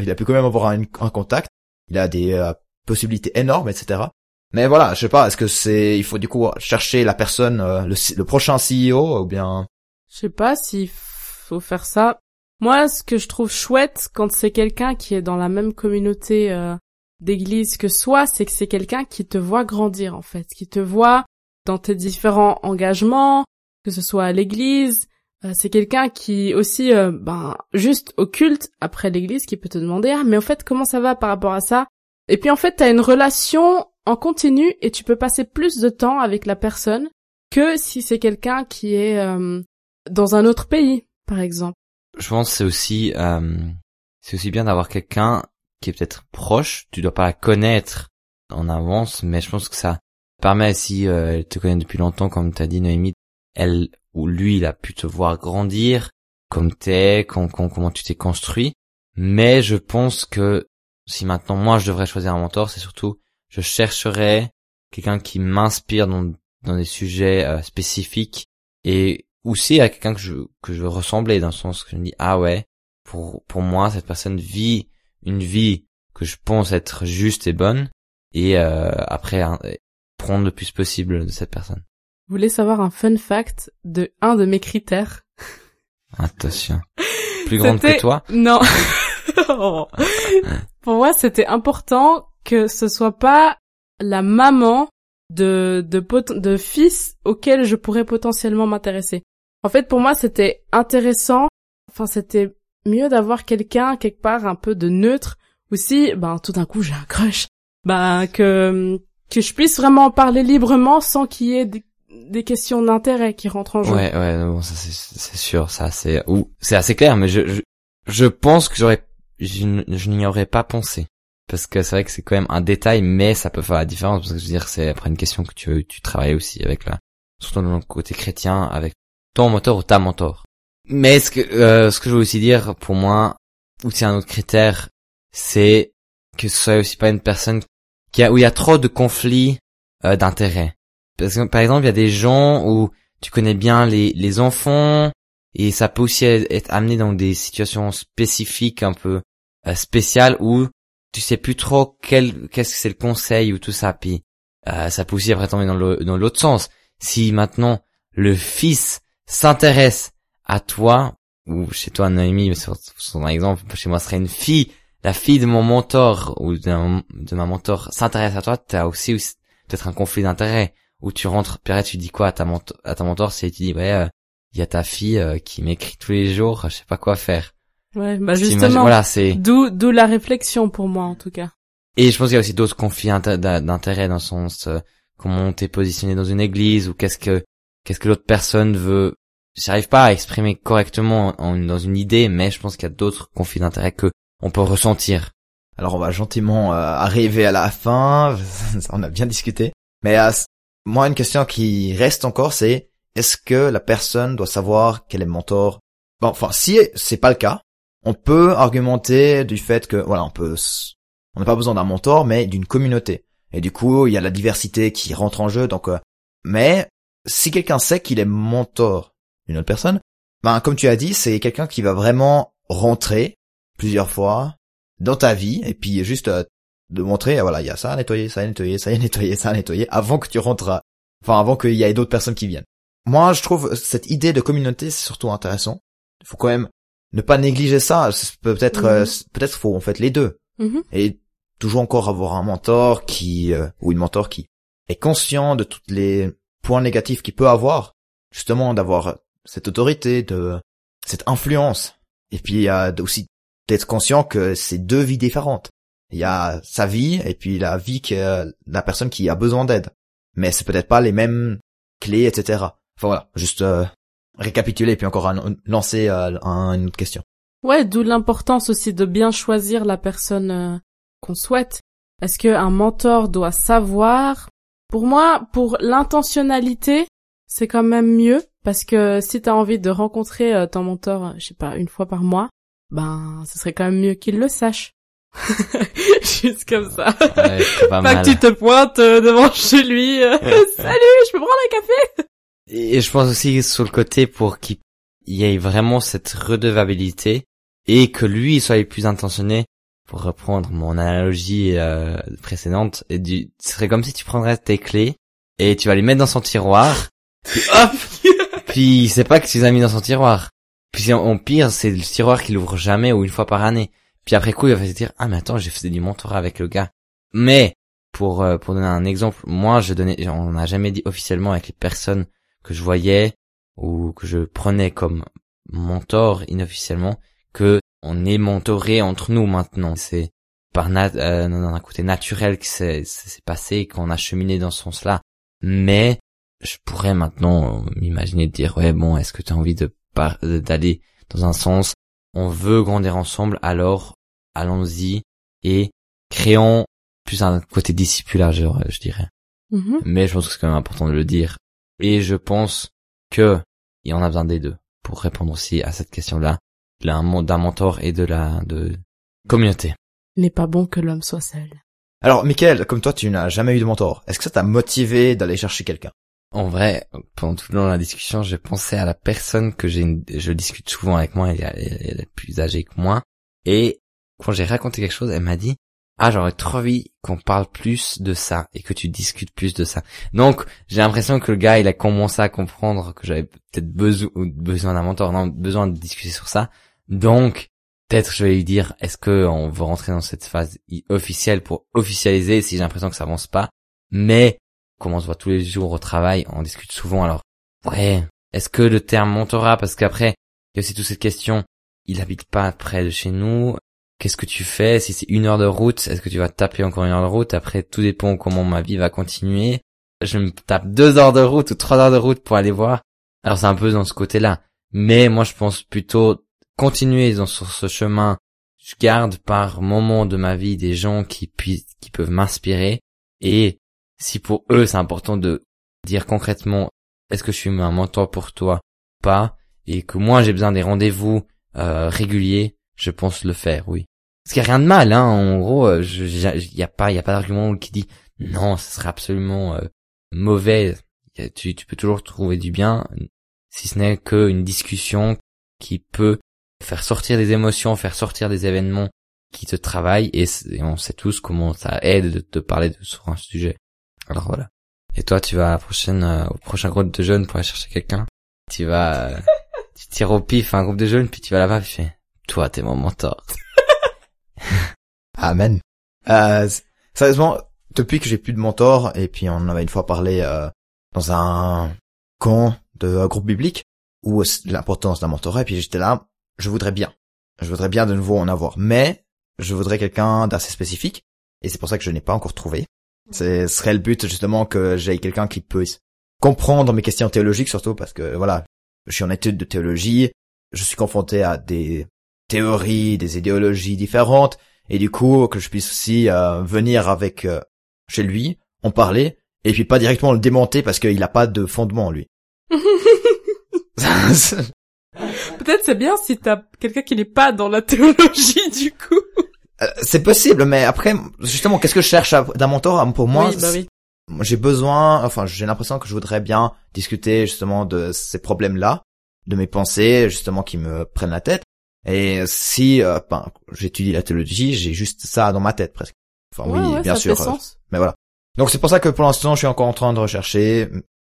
il a pu quand même avoir un, un contact. Il a des euh, possibilités énormes, etc. Mais voilà, je sais pas, est-ce que c'est, il faut du coup chercher la personne, euh, le, le prochain CEO ou bien Je sais pas s'il faut faire ça. Moi, ce que je trouve chouette quand c'est quelqu'un qui est dans la même communauté euh, d'église que soi, c'est que c'est quelqu'un qui te voit grandir en fait, qui te voit dans tes différents engagements, que ce soit à l'église. Euh, c'est quelqu'un qui aussi, euh, ben, juste au culte après l'église, qui peut te demander ah mais en fait comment ça va par rapport à ça? Et puis en fait t'as une relation en continu et tu peux passer plus de temps avec la personne que si c'est quelqu'un qui est euh, dans un autre pays, par exemple. Je pense c'est aussi euh, c'est aussi bien d'avoir quelqu'un qui est peut-être proche. Tu dois pas la connaître en avance mais je pense que ça permet si euh, elle te connaît depuis longtemps comme t'as dit Noémie elle ou lui il a pu te voir grandir comme t'es com- com- comment tu t'es construit. Mais je pense que si maintenant moi je devrais choisir un mentor c'est surtout je chercherais quelqu'un qui m'inspire dans dans des sujets euh, spécifiques et aussi à quelqu'un que je que je veux ressembler dans le sens que je me dis ah ouais pour pour moi cette personne vit une vie que je pense être juste et bonne et euh, après hein, prendre le plus possible de cette personne Vous voulez savoir un fun fact de un de mes critères attention plus grande que toi? Non. Oh. pour moi, c'était important que ce soit pas la maman de de, de fils auquel je pourrais potentiellement m'intéresser. En fait, pour moi, c'était intéressant. Enfin, c'était mieux d'avoir quelqu'un quelque part un peu de neutre. Aussi, ben tout d'un coup, j'ai un crush. Ben que que je puisse vraiment parler librement sans qu'il y ait des, questions d'intérêt qui rentrent en jeu. Ouais, ouais, bon, ça c'est sûr, ça c'est ou c'est assez clair, mais je je, je pense que j'aurais je, je n'y aurais pas pensé parce que c'est vrai que c'est quand même un détail, mais ça peut faire la différence parce que je veux dire c'est après une question que tu tu travailles aussi avec la surtout dans le côté chrétien avec ton mentor ou ta mentor. Mais ce que euh, ce que je veux aussi dire pour moi ou c'est un autre critère, c'est que ce soit aussi pas une personne qui a où il y a trop de conflits euh, d'intérêts. Parce que par exemple il y a des gens où tu connais bien les les enfants et ça peut aussi être amené dans des situations spécifiques un peu euh, spéciales où tu sais plus trop quel qu'est-ce que c'est le conseil ou tout ça puis euh, ça peut aussi après tomber dans l'autre sens si maintenant le fils s'intéresse à toi ou chez toi Noémie mais sur son exemple chez moi ce serait une fille la fille de mon mentor ou de, ma mentor s'intéresse à toi t'as aussi, peut-être un conflit d'intérêt où tu rentres puis tu dis quoi à ta mentor à ta mentor c'est tu dis ouais euh, il y a ta fille euh, qui m'écrit tous les jours je sais pas quoi faire Ouais, bah justement. Voilà, c'est. D'où, d'où la réflexion pour moi en tout cas. Et je pense qu'il y a aussi d'autres conflits d'intérêt dans le sens euh, comment t'es positionné dans une église ou qu'est-ce que qu'est-ce que l'autre personne veut. J'arrive pas à exprimer correctement dans une idée, mais je pense qu'il y a d'autres conflits d'intérêt que on peut ressentir. Alors on va gentiment euh, arriver à la fin. on a bien discuté, mais euh, moi une question qui reste encore, c'est est-ce que la personne doit savoir qu'elle est mentor? Bon, enfin si c'est pas le cas, on peut argumenter du fait que voilà, on peut on n'a pas besoin d'un mentor mais d'une communauté. Et du coup, il y a la diversité qui rentre en jeu donc euh, mais si quelqu'un sait qu'il est mentor d'une autre personne, ben comme tu as dit, c'est quelqu'un qui va vraiment rentrer plusieurs fois dans ta vie et puis juste euh, de montrer voilà, il y a ça à nettoyer, ça à nettoyer, ça à nettoyer, ça à nettoyer avant que tu rentres enfin avant qu'il y ait d'autres personnes qui viennent. Moi, je trouve cette idée de communauté c'est surtout intéressant. Il faut quand même ne pas négliger ça. Peut-être, euh, mhm. peut-être faut en fait les deux. Mhm. Et toujours encore avoir un mentor qui euh, ou une mentor qui est conscient de tous les points négatifs qu'il peut avoir, justement d'avoir cette autorité, de cette influence. Et puis il y a aussi d'être conscient que c'est deux vies différentes. Il y a sa vie et puis la vie que la personne qui a besoin d'aide. Mais c'est peut-être pas les mêmes clés, etc. Enfin voilà, juste euh, récapituler puis encore lancer euh, une autre question. Ouais, d'où l'importance aussi de bien choisir la personne euh, qu'on souhaite. Est-ce qu'un mentor doit savoir Pour moi, pour l'intentionnalité, c'est quand même mieux parce que si t'as envie de rencontrer euh, ton mentor, je sais pas, une fois par mois, ben, ce serait quand même mieux qu'il le sache. Juste comme ça. Ouais, pas, pas que tu te pointes devant chez lui. Salut, je peux prendre un café? Et je pense aussi sur le côté pour qu'il y ait vraiment cette redevabilité et que lui soit plus intentionné pour reprendre mon analogie euh, précédente et du ce serait comme si tu prendrais tes clés et tu vas les mettre dans son tiroir puis hop puis il sait pas que tu les as mis dans son tiroir. Puis en pire c'est le tiroir qu'il ouvre jamais ou une fois par année. Puis après coup il va se dire ah mais attends j'ai fait du mentorat avec le gars. Mais pour euh, pour donner un exemple moi je donnais on n'a jamais dit officiellement avec les personnes que je voyais ou que je prenais comme mentor inofficiellement que on est mentoré entre nous maintenant. C'est par nat euh, un côté naturel que c'est passé qu'on a cheminé dans ce sens-là. Mais je pourrais maintenant m'imaginer de dire ouais bon est-ce que tu as envie de d'aller dans un sens? On veut grandir ensemble alors allons-y et créons plus un côté discipulaire je, je dirais. Mm-hmm. Mais je pense que c'est quand même important de le dire et je pense que il y en a besoin des deux pour répondre aussi à cette question-là, d'un mentor et de la de communauté. Il n'est pas bon que l'homme soit seul. Alors, Michael, comme toi, tu n'as jamais eu de mentor. Est-ce que ça t'a motivé d'aller chercher quelqu'un? En vrai, pendant tout le long de la discussion, j'ai pensé à la personne que j'ai, je discute souvent avec moi, elle est plus âgée que moi, et quand j'ai raconté quelque chose, elle m'a dit, ah j'aurais trop envie qu'on parle plus de ça et que tu discutes plus de ça. Donc j'ai l'impression que le gars il a commencé à comprendre que j'avais peut-être besoin besoin d'un mentor, non besoin de discuter sur ça. Donc peut-être je vais lui dire est-ce que on veut rentrer dans cette phase officielle pour officialiser si j'ai l'impression que ça avance pas? Mais comme on se voit tous les jours au travail on discute souvent alors ouais est-ce que le terme mentorat parce qu'après il y a aussi toute cette question il habite pas près de chez nous qu'est-ce que tu fais? Si c'est une heure de route est-ce que tu vas taper encore une heure de route? Après tout dépend comment ma vie va continuer. Je me tape deux heures de route ou trois heures de route pour aller voir. Alors c'est un peu dans ce côté là mais moi je pense plutôt continuer dans, sur ce chemin, je garde par moment de ma vie des gens qui qui peuvent m'inspirer. Et si pour eux c'est important de dire concrètement est-ce que je suis un mentor pour toi pas et que moi j'ai besoin des rendez-vous euh, réguliers, je pense le faire, oui. Parce qu'il n'y a rien de mal, hein. En gros, il euh, y a pas, il a pas d'argument qui dit non, ce serait absolument euh, mauvais. Tu, tu peux toujours trouver du bien, si ce n'est qu'une discussion qui peut faire sortir des émotions, faire sortir des événements qui te travaillent et, on sait tous comment ça aide de te parler de, sur un sujet. Alors voilà. Et toi, tu vas à la prochaine, euh, au prochain groupe de jeunes pour aller chercher quelqu'un. Tu vas, euh, tu tires au pif un groupe de jeunes, puis tu vas là-bas, tu fais, toi, t'es mon mentor. Amen. Euh, sérieusement, depuis que j'ai plus de mentor, et puis on en avait une fois parlé euh, dans un camp de groupe biblique, où l'importance d'un mentorat, et puis j'étais là, je voudrais bien. Je voudrais bien de nouveau en avoir. Mais, je voudrais quelqu'un d'assez spécifique. Et c'est pour ça que je n'ai pas encore trouvé. Ce serait le but, justement, que j'aille quelqu'un qui puisse comprendre mes questions théologiques, surtout parce que, voilà, je suis en étude de théologie. Je suis confronté à des théories, des idéologies différentes. Et du coup, que je puisse aussi euh, venir avec euh, chez lui, en parler, et puis pas directement le démonter parce qu'il n'a pas de fondement, lui. Peut-être c'est bien si t'as quelqu'un qui n'est pas dans la théologie du coup. Euh, c'est possible, mais après, justement, qu'est-ce que je cherche d'un mentor Pour moi, oui, bah oui. j'ai besoin, enfin, j'ai l'impression que je voudrais bien discuter justement de ces problèmes-là, de mes pensées, justement, qui me prennent la tête. Et si, euh, ben, j'étudie la théologie, j'ai juste ça dans ma tête presque. Enfin, oui, bien sûr. Euh, mais voilà. Donc c'est pour ça que pour l'instant, je suis encore en train de rechercher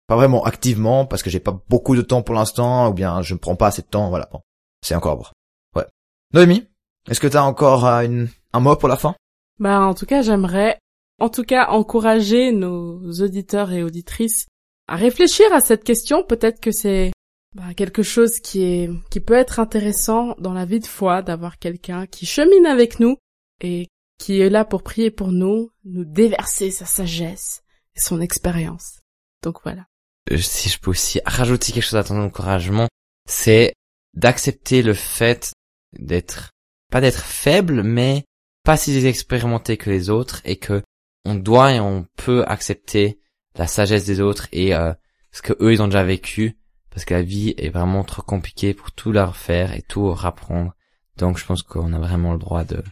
pas vraiment activement parce que j'ai pas beaucoup de temps pour l'instant ou bien je ne prends pas assez de temps voilà bon c'est encore ouais. Noémie est-ce que t'as encore euh, un mot pour la fin? Bah en tout cas j'aimerais en tout cas encourager nos auditeurs et auditrices à réfléchir à cette question. Peut-être que c'est bah, quelque chose qui est qui peut être intéressant dans la vie de foi d'avoir quelqu'un qui chemine avec nous et qui est là pour prier pour nous nous déverser sa sagesse et son expérience. Donc voilà si je peux aussi rajouter quelque chose à ton encouragement, c'est d'accepter le fait d'être, pas d'être faible, mais pas si expérimenté que les autres et que on doit et on peut accepter la sagesse des autres et euh, ce que eux ils ont déjà vécu parce que la vie est vraiment trop compliquée pour tout leur faire et tout apprendre. Donc je pense qu'on a vraiment le droit de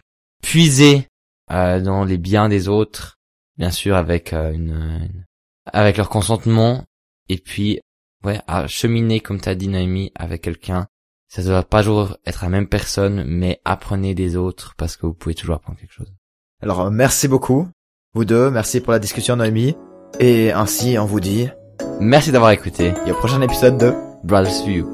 puiser euh, dans les biens des autres, bien sûr avec une, avec leur consentement et puis ouais à cheminer comme t'as dit Naomi avec quelqu'un. Ça ne doit pas toujours être la même personne mais apprenez des autres parce que vous pouvez toujours apprendre quelque chose. Alors merci beaucoup vous deux. Merci pour la discussion Naomi. Et ainsi on vous dit merci d'avoir écouté. Et au prochain épisode de Brothers View